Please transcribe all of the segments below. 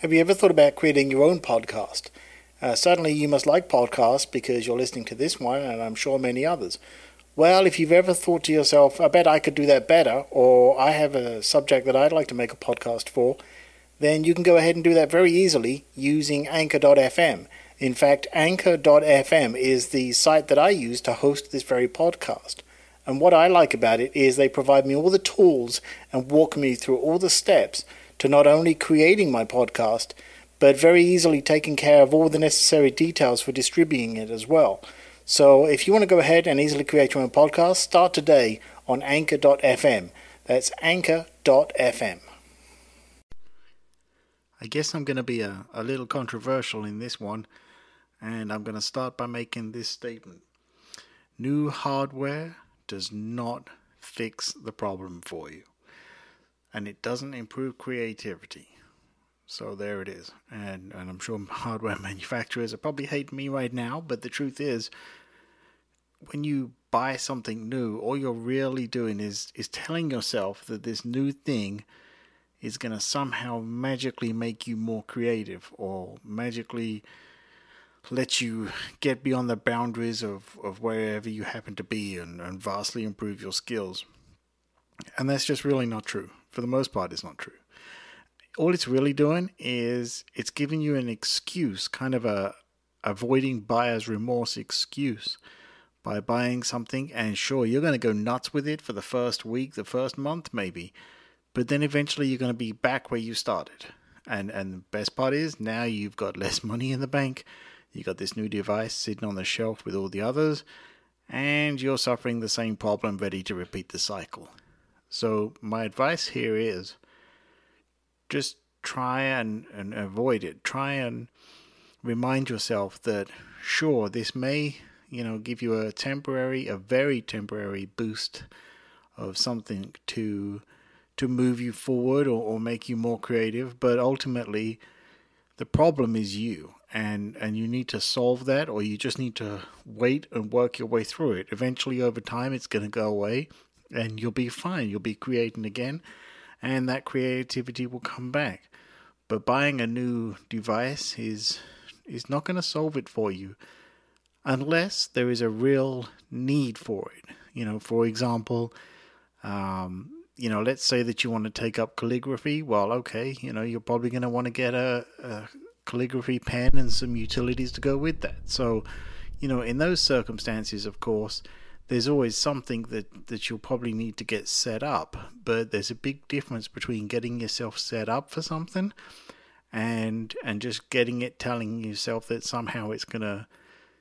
Have you ever thought about creating your own podcast? Uh, certainly, you must like podcasts because you're listening to this one, and I'm sure many others. Well, if you've ever thought to yourself, I bet I could do that better, or I have a subject that I'd like to make a podcast for, then you can go ahead and do that very easily using Anchor.fm. In fact, Anchor.fm is the site that I use to host this very podcast. And what I like about it is they provide me all the tools and walk me through all the steps to not only creating my podcast, but very easily taking care of all the necessary details for distributing it as well. So if you want to go ahead and easily create your own podcast, start today on anchor.fm. That's anchor.fm. I guess I'm going to be a, a little controversial in this one, and I'm going to start by making this statement. New hardware does not fix the problem for you and it doesn't improve creativity. So there it is. And, and I'm sure hardware manufacturers are probably hating me right now, but the truth is, when you buy something new, all you're really doing is, is telling yourself that this new thing is going to somehow magically make you more creative or magically let you get beyond the boundaries of, of wherever you happen to be and, and vastly improve your skills. And that's just really not true for the most part, is not true. All it's really doing is it's giving you an excuse, kind of a avoiding buyer's remorse excuse by buying something. And sure, you're going to go nuts with it for the first week, the first month, maybe, but then eventually you're going to be back where you started. And and the best part is now you've got less money in the bank. You got this new device sitting on the shelf with all the others, and you're suffering the same problem, ready to repeat the cycle. So my advice here is just try and, and avoid it. Try and remind yourself that sure this may you know give you a temporary a very temporary boost of something to to move you forward or, or make you more creative but ultimately the problem is you and and you need to solve that or you just need to wait and work your way through it eventually over time it's going to go away and you'll be fine. You'll be creating again, and that creativity will come back. But buying a new device is is not going to solve it for you unless there is a real need for it. You know, for example, um, you know, let's say that you want to take up calligraphy. Well, okay, you know, you're probably going to want to get a, a calligraphy pen and some utilities to go with that. So, you know, in those circumstances, of course, there's always something that, that you'll probably need to get set up. But there's a big difference between getting yourself set up for something and and just getting it telling yourself that somehow it's gonna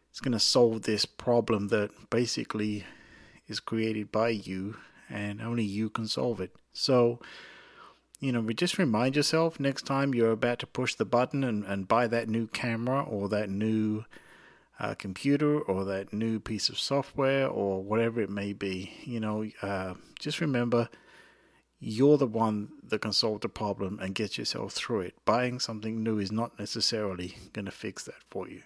it's gonna solve this problem that basically is created by you and only you can solve it. So you know, just remind yourself next time you're about to push the button and, and buy that new camera or that new uh, computer or that new piece of software or whatever it may be. You know, uh, just remember you're the one that can solve the problem and get yourself through it. Buying something new is not necessarily going to fix that for you.